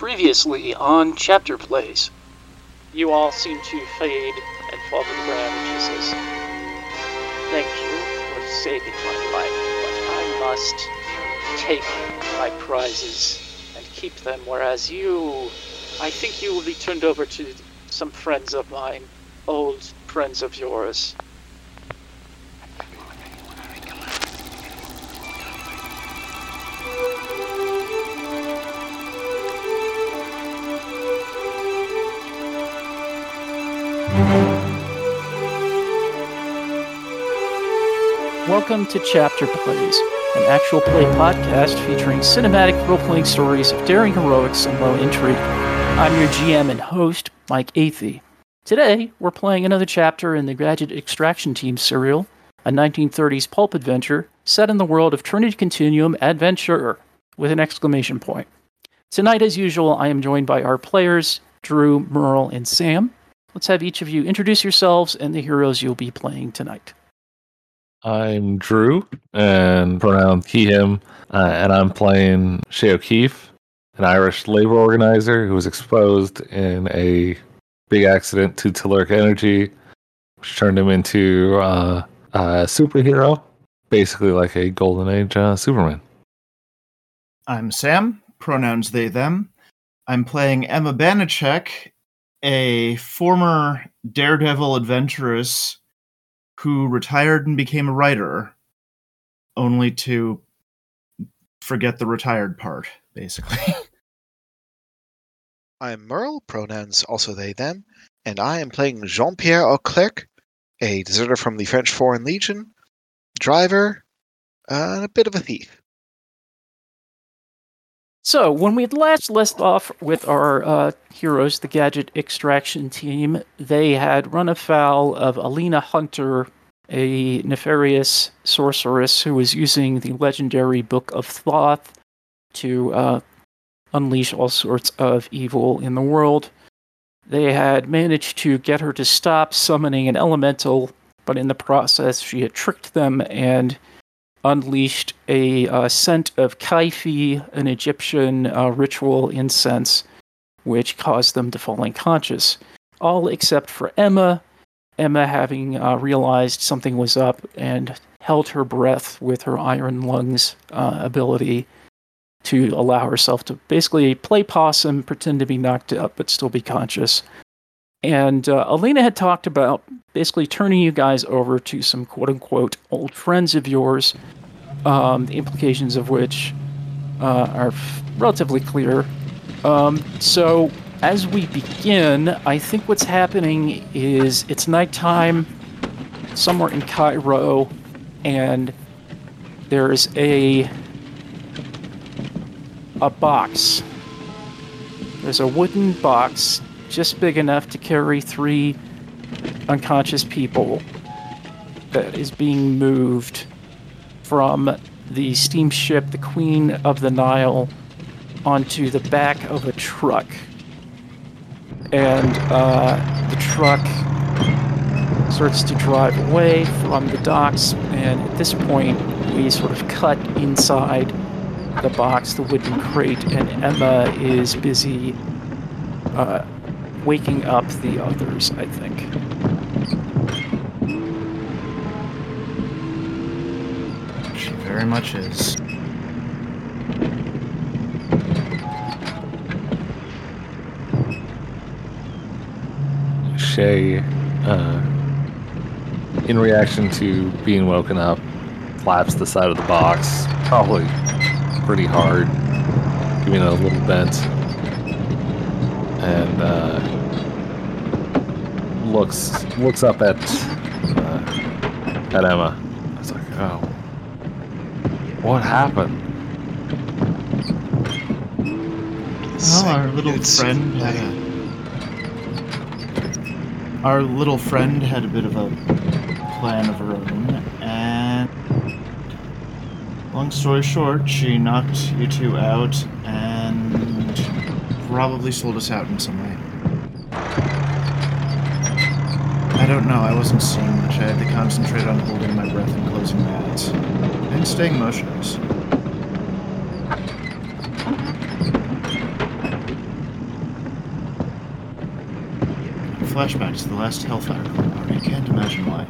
Previously on Chapter Plays. You all seem to fade and fall to the ground, and she says, Thank you for saving my life, but I must take my prizes and keep them, whereas you, I think you will be turned over to some friends of mine, old friends of yours. Welcome to Chapter Plays, an actual play podcast featuring cinematic role playing stories of daring heroics and low intrigue. I'm your GM and host, Mike Athey. Today, we're playing another chapter in the Gadget Extraction Team serial, a 1930s pulp adventure set in the world of Trinity Continuum Adventure, with an exclamation point. Tonight, as usual, I am joined by our players, Drew, Merle, and Sam. Let's have each of you introduce yourselves and the heroes you'll be playing tonight. I'm Drew, and pronoun he, him, uh, and I'm playing Shay O'Keefe, an Irish labor organizer who was exposed in a big accident to telluric energy, which turned him into uh, a superhero, basically like a golden age uh, Superman. I'm Sam, pronouns they, them. I'm playing Emma Banachek, a former daredevil adventuress who retired and became a writer, only to forget the retired part, basically. I'm Merle, pronouns also they, them, and I am playing Jean Pierre Auclerc, a deserter from the French Foreign Legion, driver, uh, and a bit of a thief. So, when we last left off with our uh, heroes, the Gadget Extraction Team, they had run afoul of Alina Hunter, a nefarious sorceress who was using the legendary Book of Thoth to uh, unleash all sorts of evil in the world. They had managed to get her to stop summoning an elemental, but in the process, she had tricked them and unleashed a uh, scent of kyphi, an Egyptian uh, ritual incense, which caused them to fall unconscious. All except for Emma. Emma, having uh, realized something was up and held her breath with her iron lungs uh, ability to allow herself to basically play possum, pretend to be knocked out, but still be conscious. And uh, Alina had talked about basically turning you guys over to some quote unquote old friends of yours, um, the implications of which uh, are f- relatively clear. Um, so, as we begin, I think what's happening is it's nighttime somewhere in Cairo, and there's a a box. There's a wooden box just big enough to carry three unconscious people that is being moved from the steamship, the Queen of the Nile, onto the back of a truck. And uh, the truck starts to drive away from the docks, and at this point, we sort of cut inside the box, the wooden crate, and Emma is busy uh, waking up the others, I think. she very much is. Shay, uh, in reaction to being woken up, flaps the side of the box, probably pretty hard, giving it a little bent, and uh, looks looks up at uh, at Emma. It's like, oh, what happened? Well, our little It's- friend had a. Our little friend had a bit of a plan of her own, and. Long story short, she knocked you two out and probably sold us out in some don't know. I wasn't seeing much. I had to concentrate on holding my breath and closing my eyes. And staying motionless. Flashbacks to the last Hellfire party. I can't imagine why.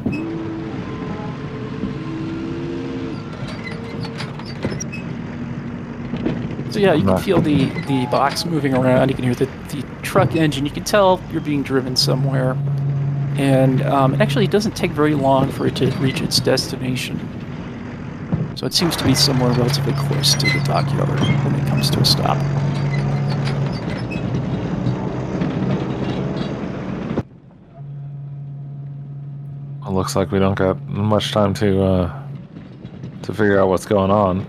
So yeah, you can feel the, the box moving around. You can hear the, the truck engine. You can tell you're being driven somewhere. And um, it actually doesn't take very long for it to reach its destination. So it seems to be somewhere relatively close to the dockyard when it comes to a stop. It looks like we don't got much time to uh, to figure out what's going on.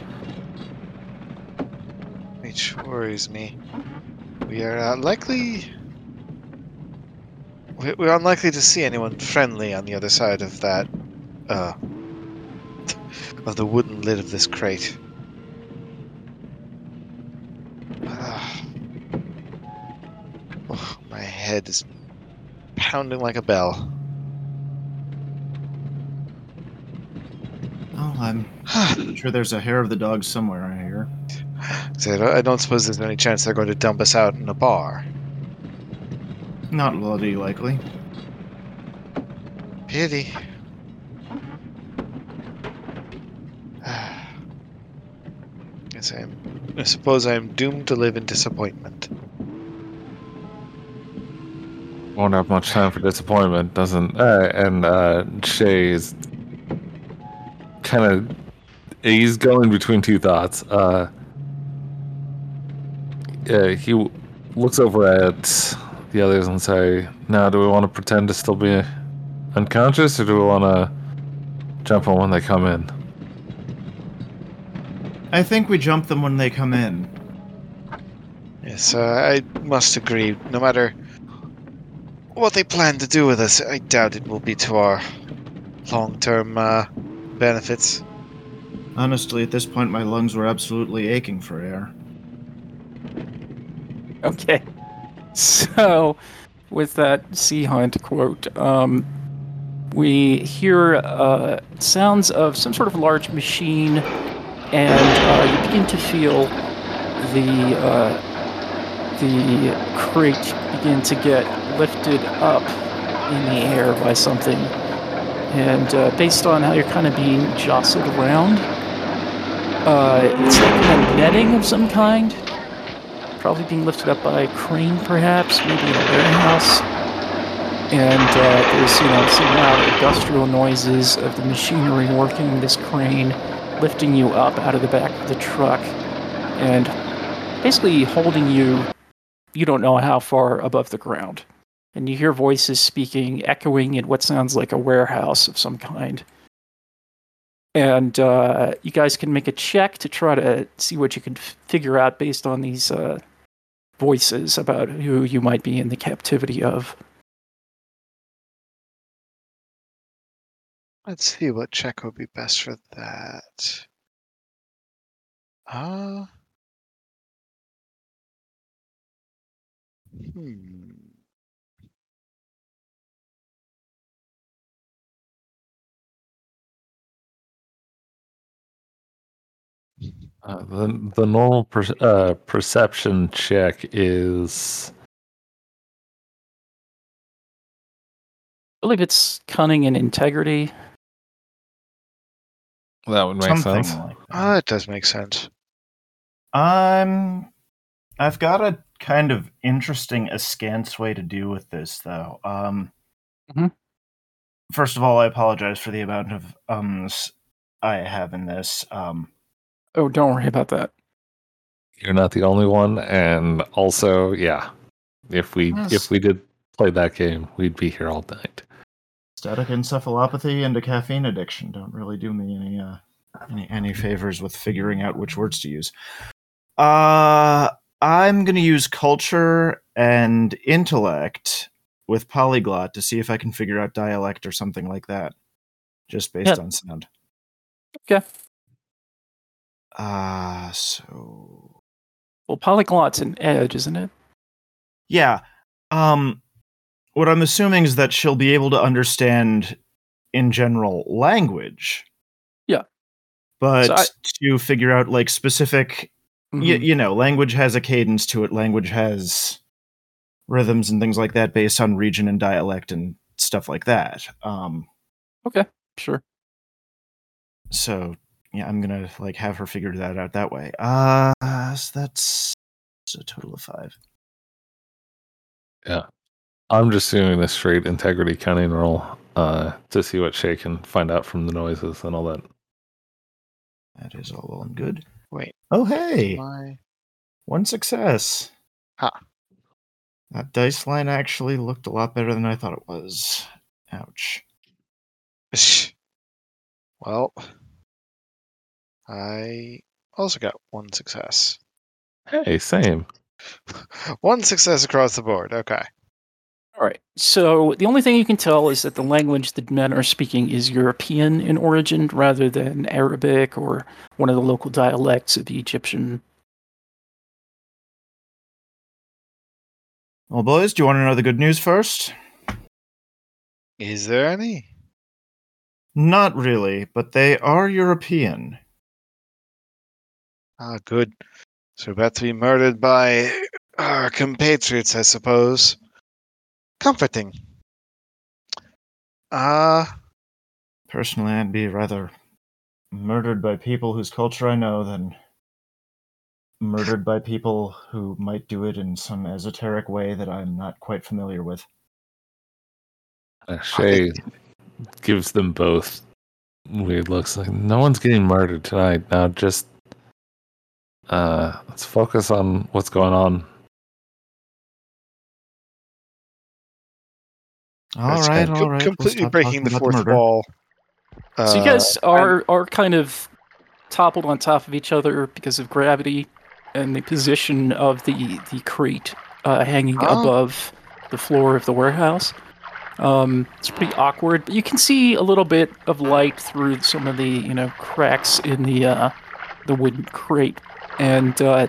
Which worries me. We are uh, likely. We- We're unlikely to see anyone friendly on the other side of that. Uh. of the wooden lid of this crate. Oh, my head is pounding like a bell. Oh, I'm sure there's a hair of the dog somewhere I hear. So I don't suppose there's any chance they're going to dump us out in a bar. Not bloody likely. Pity. Guess I'm. I suppose I am doomed to live in disappointment. Won't have much time for disappointment, doesn't? Uh, and uh, Shay is kind of he's going between two thoughts. Uh, yeah, he w- looks over at the others and say, "Now, do we want to pretend to still be unconscious, or do we want to jump on when they come in?" I think we jump them when they come in. Yes, uh, I must agree. No matter what they plan to do with us, I doubt it will be to our long-term uh, benefits. Honestly, at this point, my lungs were absolutely aching for air. Okay. So, with that Sea Hunt quote, um, we hear uh, sounds of some sort of large machine, and uh, you begin to feel the uh, the crate begin to get lifted up in the air by something. And uh, based on how you're kind of being jostled around, uh, it's like a netting of some kind probably being lifted up by a crane, perhaps, maybe in a warehouse. And uh, there's, you know, some loud industrial noises of the machinery working this crane, lifting you up out of the back of the truck, and basically holding you, you don't know how far above the ground. And you hear voices speaking, echoing in what sounds like a warehouse of some kind. And uh, you guys can make a check to try to see what you can f- figure out based on these uh, voices about who you might be in the captivity of. Let's see what check would be best for that. Uh. Hmm. Uh, the the normal per, uh, perception check is I believe it's cunning and integrity. that would make Something sense. like that. Ah, that does make sense. I'm. I've got a kind of interesting askance way to deal with this, though. Um, Mhm. First of all, I apologize for the amount of ums I have in this. Um, Oh, don't worry about that. You're not the only one, and also, yeah, if we Yes. if we did play that game, we'd be here all night. static encephalopathy and a caffeine addiction don't really do me any uh, any any favors with figuring out which words to use. Uh, I'm going to use culture and intellect with polyglot to see if I can figure out dialect or something like that, just based Yeah. on sound. Okay. Uh, so Well, polyglot's an edge, isn't it? yeah. Um, what I'm assuming is that she'll be able to understand, in general, language. Yeah. But So I- to figure out like specific, y- Mhm. you know, language has a cadence to it. Language has rhythms and things like that based on region and dialect and stuff like that. Um, okay, Sure. so yeah, I'm gonna like have her figure that out that way. Uh, so that's a total of five. Yeah, I'm just doing a straight integrity cunning roll uh, to see what Shay can find out from the noises and all that. That is all well and good. Wait. Oh hey, My one success. Ha. That dice line actually looked a lot better than I thought it was. Ouch. well, I also got one success. Hey, same. one success across the board. Okay. All right. So the only thing you can tell is that the language the men are speaking is European in origin rather than Arabic or one of the local dialects of the Egyptian. Well, boys, do you want to know the good news first? Is there any? Not really, but they are European. Ah, good. So we're about to be murdered by our compatriots, I suppose. Comforting. Ah, Personally, I'd be rather murdered by people whose culture I know than murdered by people who might do it in some esoteric way that I'm not quite familiar with. Uh, Shay gives them both weird looks. Like no one's getting murdered tonight. Now just uh, let's focus on what's going on. All that's right, com- all right. we'll completely breaking the fourth murder. wall. so you Uh, guys are are kind of toppled on top of each other because of gravity and the position of the the crate uh, hanging Oh. above the floor of the warehouse. Um, it's pretty awkward, but you can see a little bit of light through some of the you know cracks in the uh, the wooden crate, and uh,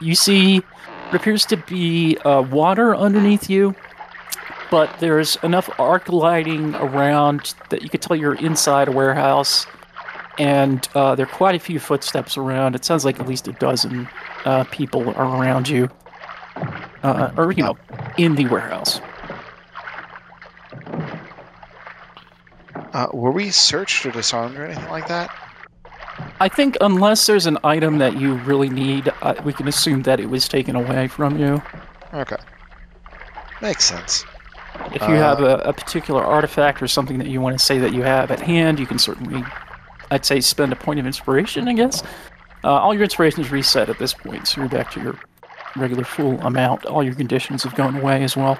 you see what appears to be uh, water underneath you. But there's enough arc lighting around that you could tell you're inside a warehouse, and uh, there are quite a few footsteps around. It sounds like at least a dozen uh, people are around you, uh, or you know, in the warehouse. uh, were we searched or disarmed or anything like that? I think unless there's an item that you really need, uh, we can assume that it was taken away from you. Okay. Makes sense. If you have Uh, a, a particular artifact or something that you want to say that you have at hand, you can certainly, I'd say, spend a point of inspiration. I guess uh, all your inspiration is reset at this point, so you're back to your regular full amount. All your conditions have gone away as well.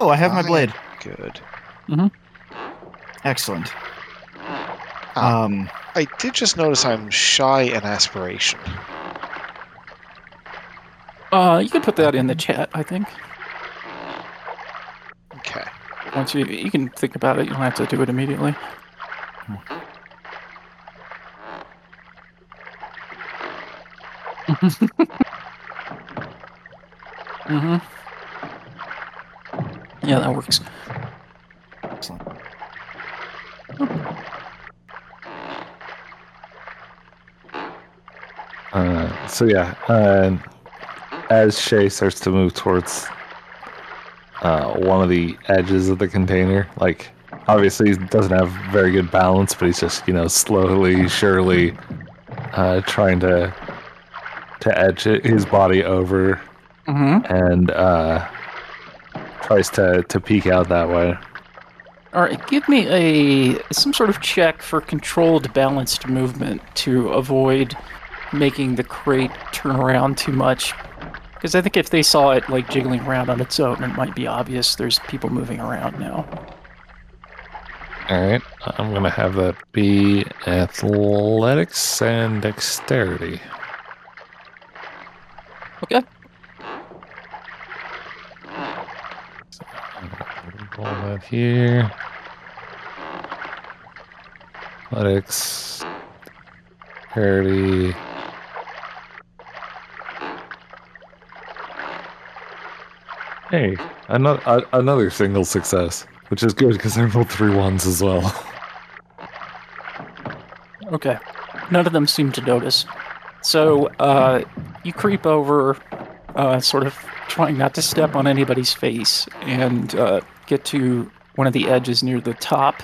Oh, I have my blade. Good. Excellent. Ah. Um, I did just notice I'm shy in aspiration. Uh, you can put that in the chat. I think Okay. once you you can think about it, you don't have to do it immediately. mm-hmm. Yeah, that works. excellent. Uh, so yeah, uh, as Shay starts to move towards uh, one of the edges of the container, like obviously he doesn't have very good balance, but he's just you know slowly, surely uh, trying to to edge it, his body over Mm-hmm. and uh, tries to to peek out that way. All right, give me a some sort of check for controlled balanced movement to avoid making the crate turn around too much. Because I think if they saw it like jiggling around on its own, it might be obvious there's people moving around now. All right, I'm gonna have that be athletics and dexterity. Okay. Roll that here. Athletics. Dexterity. Hey, another another single success, which is good because I rolled three ones as well. Okay. None of them seem to notice. So uh, you creep over, uh, sort of trying not to step on anybody's face, and uh, get to one of the edges near the top.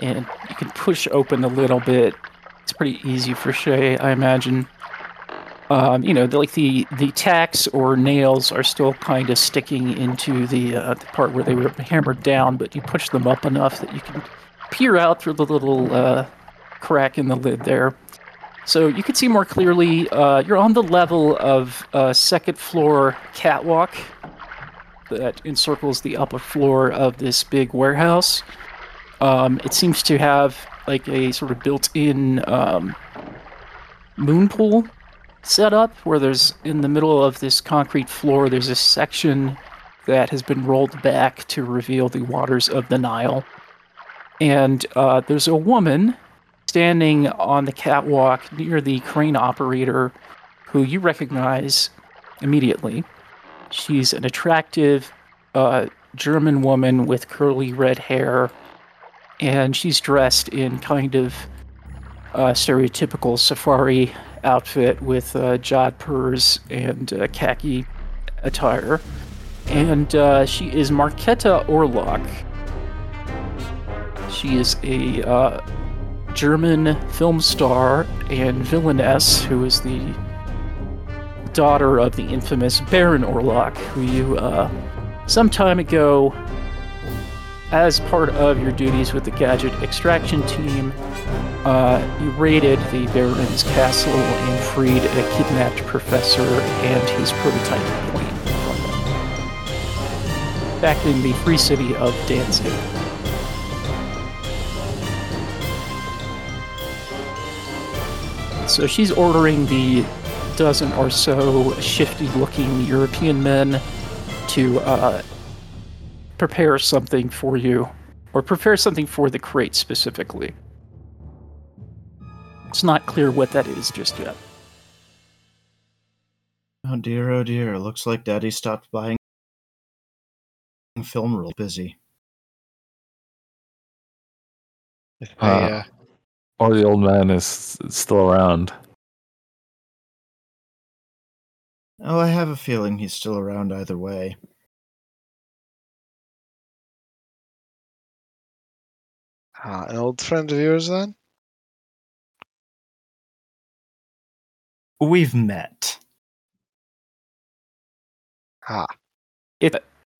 And you can push open a little bit. It's pretty easy for Shay, I imagine. Um, you know, the, like the the tacks or nails are still kind of sticking into the, uh, the part where they were hammered down, but you push them up enough that you can peer out through the little uh, crack in the lid there. So you can see more clearly. Uh, you're on the level of a second floor catwalk that encircles the upper floor of this big warehouse. Um, it seems to have like a sort of built-in um, moon pool set up where there's in the middle of this concrete floor there's a section that has been rolled back to reveal the waters of the Nile. And uh, there's a woman standing on the catwalk near the crane operator who you recognize immediately. She's an attractive uh, German woman with curly red hair, and she's dressed in kind of uh, stereotypical safari outfit with uh, jodhpurs and uh, khaki attire. And uh, she is Marketa Orlock. She is a uh, German film star and villainess who is the daughter of the infamous Baron Orlock, who you, uh, some time ago, as part of your duties with the Gadget Extraction Team, uh, you raided the Baron's castle and freed a kidnapped professor and his prototype them. Back in the free city of Danzig. So she's ordering the dozen or so shifty looking European men to uh, prepare something for you, or prepare something for the crate specifically. It's not clear what that is just yet. Oh dear, oh dear. Looks like Daddy stopped buying film real busy. I, Uh, uh, Or the old man is still around. Oh, I have a feeling he's still around either way. Ah, an old friend of yours then? We've met. Ah,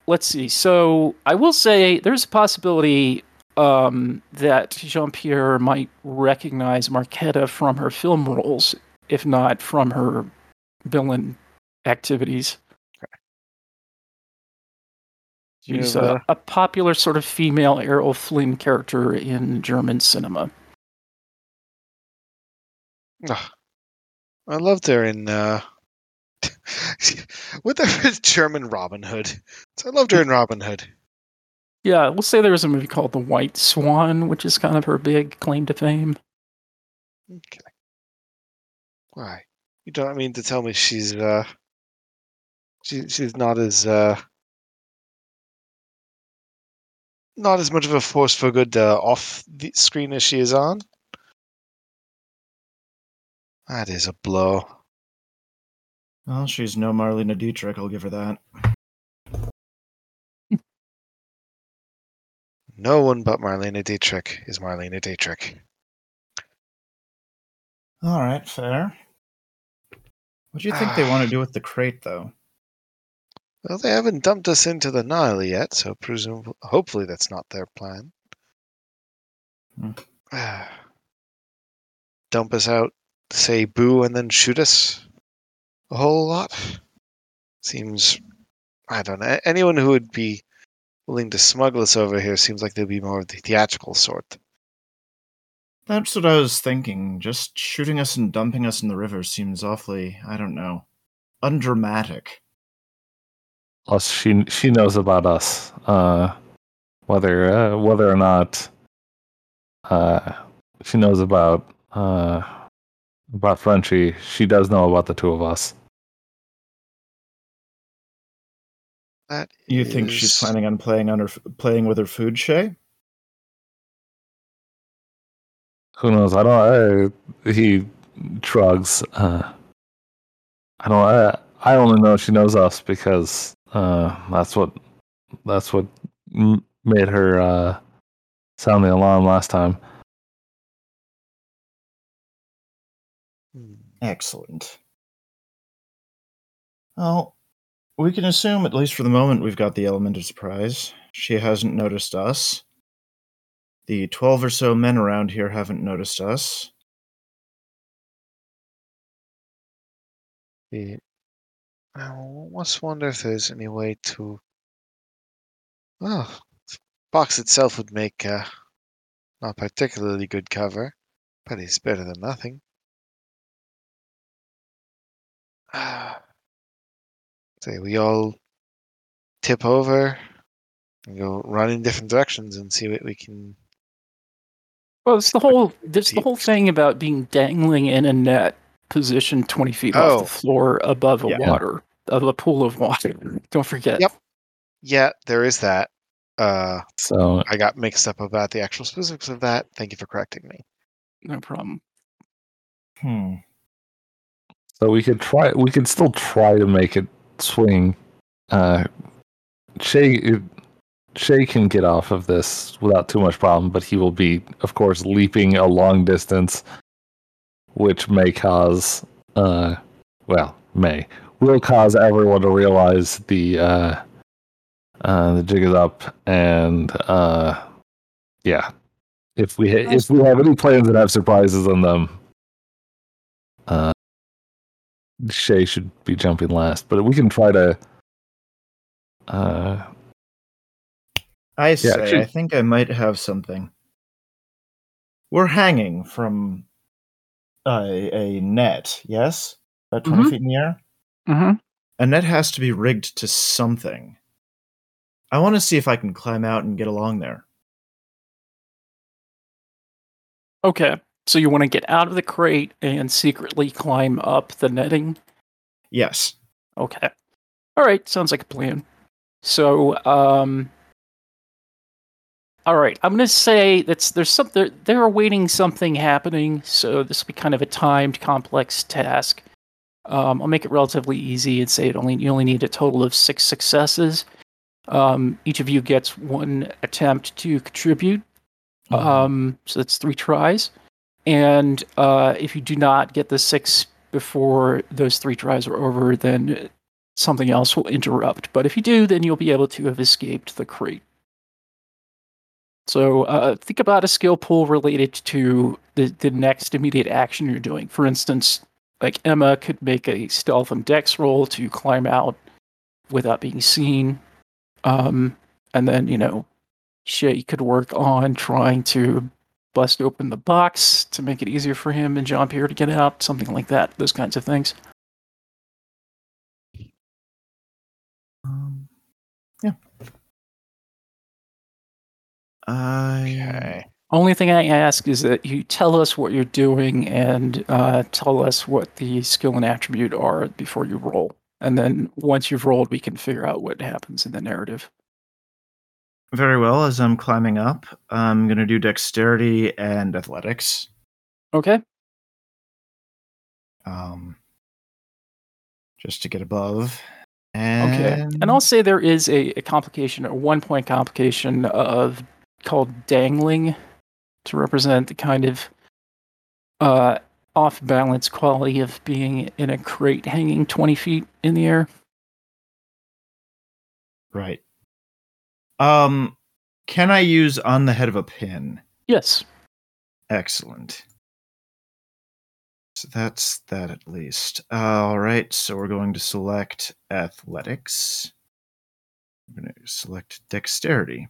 Let's see. So I will say there's a possibility um, that Jean Pierre might recognize Marquetta from her film roles, if not from her villain activities. She's a, uh, a popular sort of female Errol Flynn character in German cinema. I loved her in uh, with the German Robin Hood. So I loved her in Robin Hood. Yeah, we'll say there was a movie called The White Swan, which is kind of her big claim to fame. Okay. Why? You don't mean to tell me she's uh she she's not as uh not as much of a force for good uh, off the screen as she is on? That is a blow. Well, she's no Marlene Dietrich, I'll give her that. No one but Marlene Dietrich is Marlene Dietrich. All right, fair. What do you think they want to do with the crate, though? Well, they haven't dumped us into the Nile yet, so presumably, hopefully, that's not their plan. Hmm. Dump us out, say boo, and then shoot us a whole lot. Seems, I don't know. Anyone who would be willing to smuggle us over here seems like they'd be more of the theatrical sort. That's what I was thinking. Just shooting us and dumping us in the river seems awfully, I don't know, undramatic. Plus, she she knows about us. Uh, whether uh, whether or not uh, she knows about uh, about Frenchie, she does know about the two of us. That You think she's planning on playing on her playing with her food, Shay? Who knows? I don't. I, he shrugs. Uh, I don't. I, I only know she knows us because uh, that's what that's what made her uh, sound the alarm last time. Hmm. Excellent. Well, we can assume, at least for the moment, we've got the element of surprise. She hasn't noticed us. The 12 or so men around here haven't noticed us. The, I must wonder if there's any way to. Well, the box itself would make uh, not particularly good cover, but it's better than nothing. Say we all tip over and go run in different directions and see what we can. Well, it's the whole It's the whole thing about being dangling in a net position twenty feet Oh. off the floor above a Yeah. water of a pool of water. Don't forget. Yep. Yeah, there is that. Uh, So I got mixed up about the actual specifics of that. Thank you for correcting me. No problem. Hmm. so we could try. We could still try to make it swing. Uh, Shay Shay can get off of this without too much problem, but he will be, of course, leaping a long distance, which may cause, uh, well, may will cause everyone to realize the uh, uh, the jig is up, and uh, yeah, if we ha- if we have any plans that have surprises on them, uh, Shay should be jumping last, but we can try to. Uh, I say, actually- I think I might have something. We're hanging from a, a net, yes? About 20 Mhm. feet in the air? Mm-hmm. A net has to be rigged to something. I want to see if I can climb out and get along there. Okay. So you want to get out of the crate and secretly climb up the netting? Yes. Okay. All right, sounds like a plan. So, um All right, I'm going to say that's there's some they're, they're awaiting something happening, so this will be kind of a timed complex task. Um, I'll make it relatively easy and say it only you only need a total of 6 successes. Um, each of you gets one attempt to contribute. Um, so that's 3 tries. And uh, if you do not get the 6 before those 3 tries are over, then something else will interrupt. But if you do, then you'll be able to have escaped the crate. So uh, think about a skill pool related to the, the next immediate action you're doing. For instance, like Emma could make a stealth and dex roll to climb out without being seen. Um, and then, you know, Shay could work on trying to bust open the box to make it easier for him and Jean Pierre to get out, something like that, those kinds of things. Um, Okay. Only thing I ask is that you tell us what you're doing and uh, tell us what the skill and attribute are before you roll. And then once you've rolled, we can figure out what happens in the narrative. very well. As I'm climbing up, I'm going to do dexterity and athletics. Okay. Um, just to get above. Okay. And, And I'll say there is a, a complication, a one point complication of called dangling to represent the kind of uh, off balance quality of being in a crate hanging 20 feet in the air. right. Um, can I use on the head of a pin? Yes. Excellent. So that's that at least. All right, so we're going to select athletics. I'm going to select dexterity.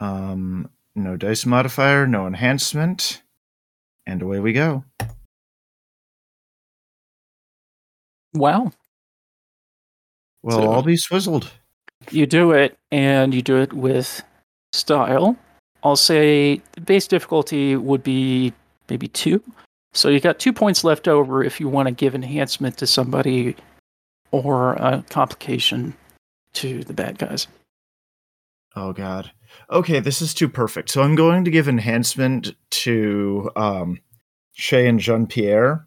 Um, no dice modifier, no enhancement, and away we go. Wow. Well, So- I'll be swizzled. You do it, and you do it with style. I'll say the base difficulty would be maybe two. So you got two points left over if you want to give enhancement to somebody or a complication to the bad guys. Oh god. Okay, this is too perfect. So I'm going to give enhancement to um Shay and Jean Pierre.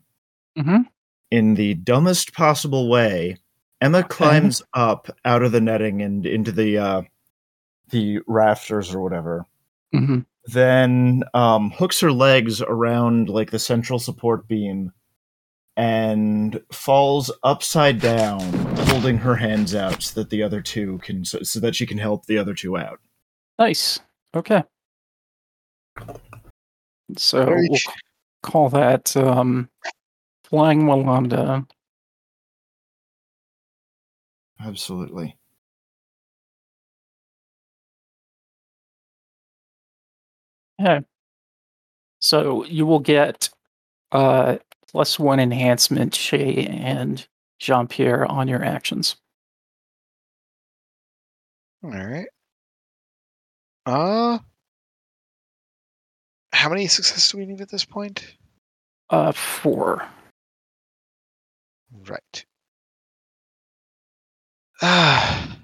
Mhm. in the dumbest possible way, Emma climbs up out of the netting and into the uh, the rafters or whatever. hmm Then um, hooks her legs around like the central support beam and falls upside down, holding her hands out so that the other two can so, so that she can help the other two out. Nice. Okay. So we'll call that um, Flying Wallenda. Absolutely. Okay. So you will get uh, plus one enhancement, Shay and Jean Pierre, on your actions. All right. Uh, how many successes do we need at this point? Uh, four. Right. Ah.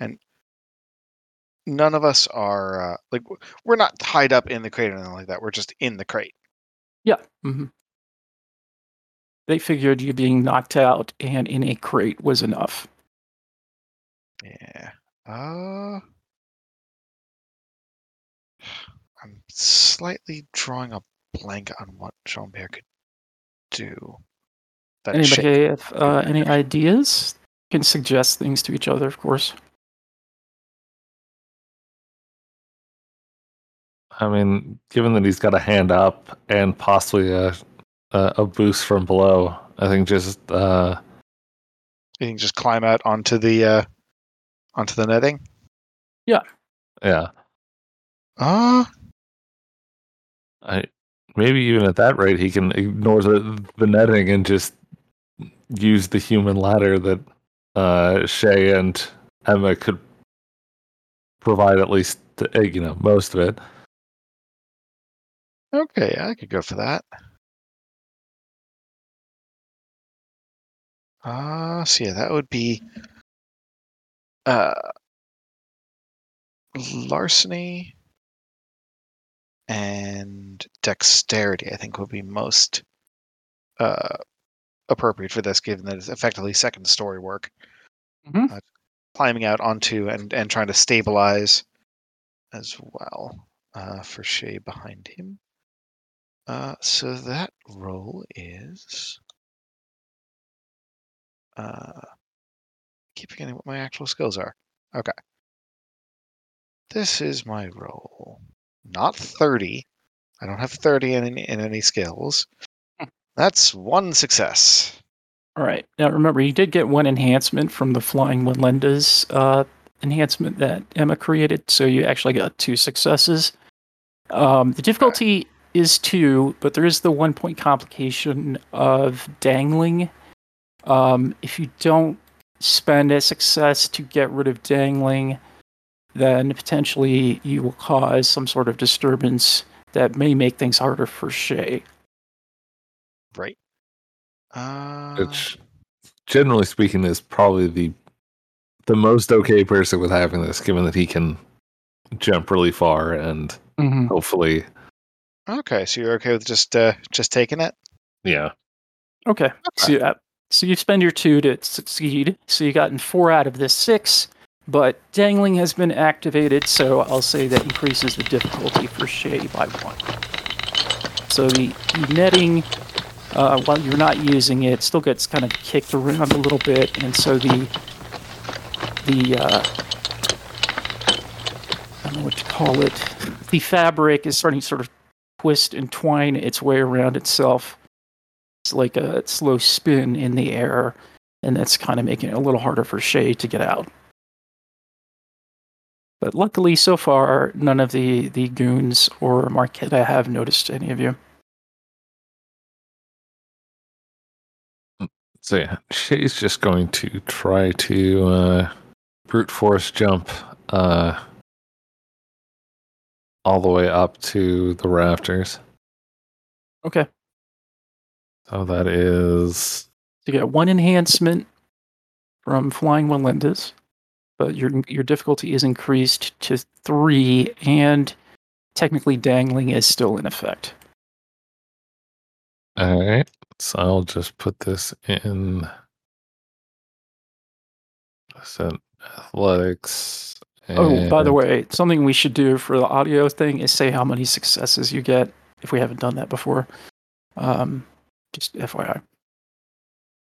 and none of us are uh, like we're not tied up in the crate or anything like that. We're just in the crate. Yeah. hmm They figured you being knocked out and in a crate was enough. Yeah. Uh I'm slightly drawing a blank on what Jean Pierre could do. That Anybody shape- have uh, any ideas? Can suggest things to each other, of course. I mean, given that he's got a hand up and possibly a a, a boost from below, I think just uh, you can just climb out onto the uh onto the netting. yeah, Yeah. Uh I maybe even at that rate he can ignore the the netting and just use the human ladder that uh, Shay and Emma could provide at least uh, you know most of it. okay, I could go for that. Uh so yeah, that would be uh larceny and dexterity i think would be most uh appropriate for this given that it's effectively second story work Mhm. uh, climbing out onto and and trying to stabilize as well uh for shay behind him uh so that roll is uh keep forgetting what my actual skills are okay this is my roll. Not 30. I don't have 30 in, any- in any skills. That's one success. All right. Now remember, you did get one enhancement from the Flying Wallenda's uh, enhancement that Emma created, so you actually got two successes. Um, the difficulty is two, but there is the one point complication of dangling. Um, if you don't spend a success to get rid of dangling, then potentially you will cause some sort of disturbance that may make things harder for Shay. Right. Uh, Which, generally speaking, is probably the the most okay person with having this, given that he can jump really far and Mm-hmm. hopefully, okay, so you're okay with just uh, just taking it? yeah. Okay. So, yeah, so you spend your two to succeed. So you gotten four out of the six, but dangling has been activated, so I'll say that increases the difficulty for Shay by one. So the, netting, uh, while you're not using it, still gets kind of kicked around a little bit, and so the the uh, I don't know what to call it. The fabric is starting to sort of twist and twine its way around itself it's like a slow spin in the air, and that's kind of making it a little harder for Shay to get out. But luckily, so far, none of the, the goons or Marquetta have noticed any of you. So yeah, Shay's just going to try to uh, brute force jump uh, all the way up to the rafters. Okay. So that is you get one enhancement from Flying Wallendas. but your your difficulty is increased to three, and technically dangling is still in effect. All right. So I'll just put this in. Sent athletics. Oh, by the way, something we should do for the audio thing is say how many successes you get if we haven't done that before. Um, just FYI.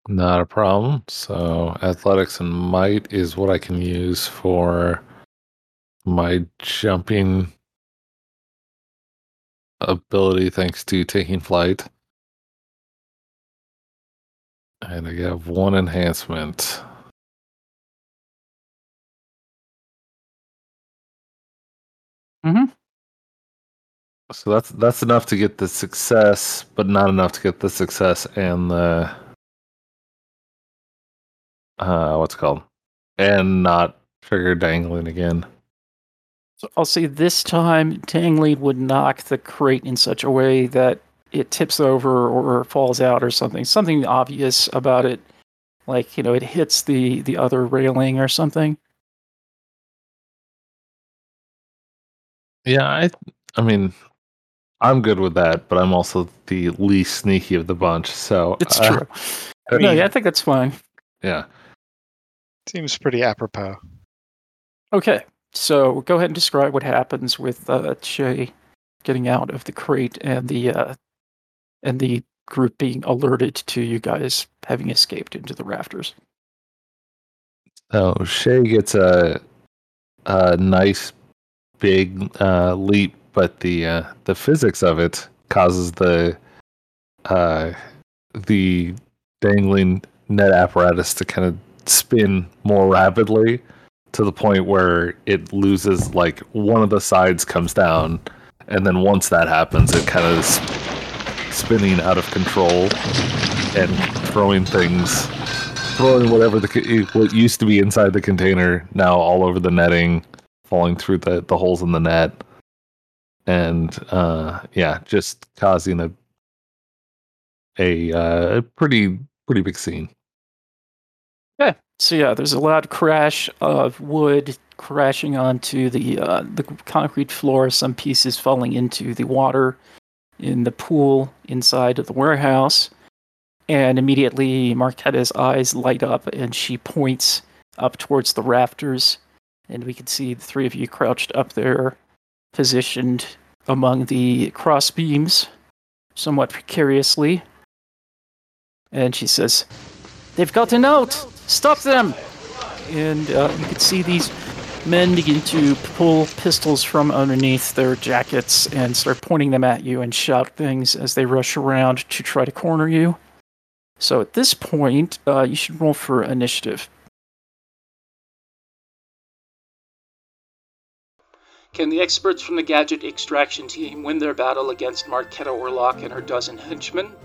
Not a problem. So athletics and might is what I can use for my jumping ability thanks to taking flight. And I have one enhancement. Mhm. So that's that's enough to get the success, but not enough to get the success and the uh what's it called? And not trigger dangling again. So I'll say this time, Tanglead would knock the crate in such a way that it tips over or falls out or something. Something obvious about it, like you know, it hits the the other railing or something. Yeah, I I mean I'm good with that, but I'm also the least sneaky of the bunch, so It's uh, true. I no, yeah, I think that's fine. yeah. seems pretty apropos. Okay, so go ahead and describe what happens with uh, Shay getting out of the crate and the uh, and the group being alerted to you guys having escaped into the rafters. So Shay gets a a nice big uh, leap, but the uh, the physics of it causes the uh, the dangling net apparatus to kind of spin more rapidly to the point where it loses like one of the sides comes down, and then once that happens, it kind of sp- spinning out of control and throwing things throwing whatever the what used to be inside the container now all over the netting, falling through the the holes in the net, and uh, yeah, just causing a a uh, pretty pretty big scene. Okay, so yeah, there's a loud crash of wood crashing onto the uh, the concrete floor. Some pieces falling into the water in the pool inside of the warehouse, and immediately Marquetta's eyes light up, and she points up towards the rafters, and we can see the three of you crouched up there, positioned among the cross beams, somewhat precariously. And she says, They've gotten out! Stop them! And uh, you can see these men begin to pull pistols from underneath their jackets and start pointing them at you and shout things as they rush around to try to corner you. So at this point, uh, you should roll for initiative. Can the experts from the gadget extraction team win their battle against Marquetta Orlock and her dozen henchmen?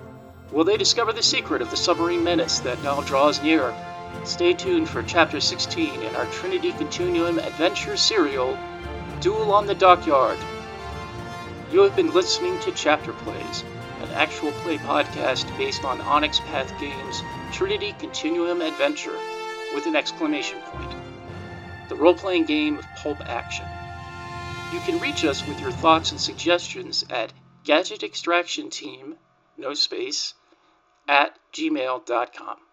Will they discover the secret of the submarine menace that now draws near? Stay tuned for Chapter 16 in our Trinity Continuum adventure serial, Duel on the Dockyard. You have been listening to Chapter Plays, an actual play podcast based on Onyx Path Games' Trinity Continuum Adventure with an exclamation point. The role playing game of pulp action. You can reach us with your thoughts and suggestions at Gadget Extraction Team, no space, at gmail.com.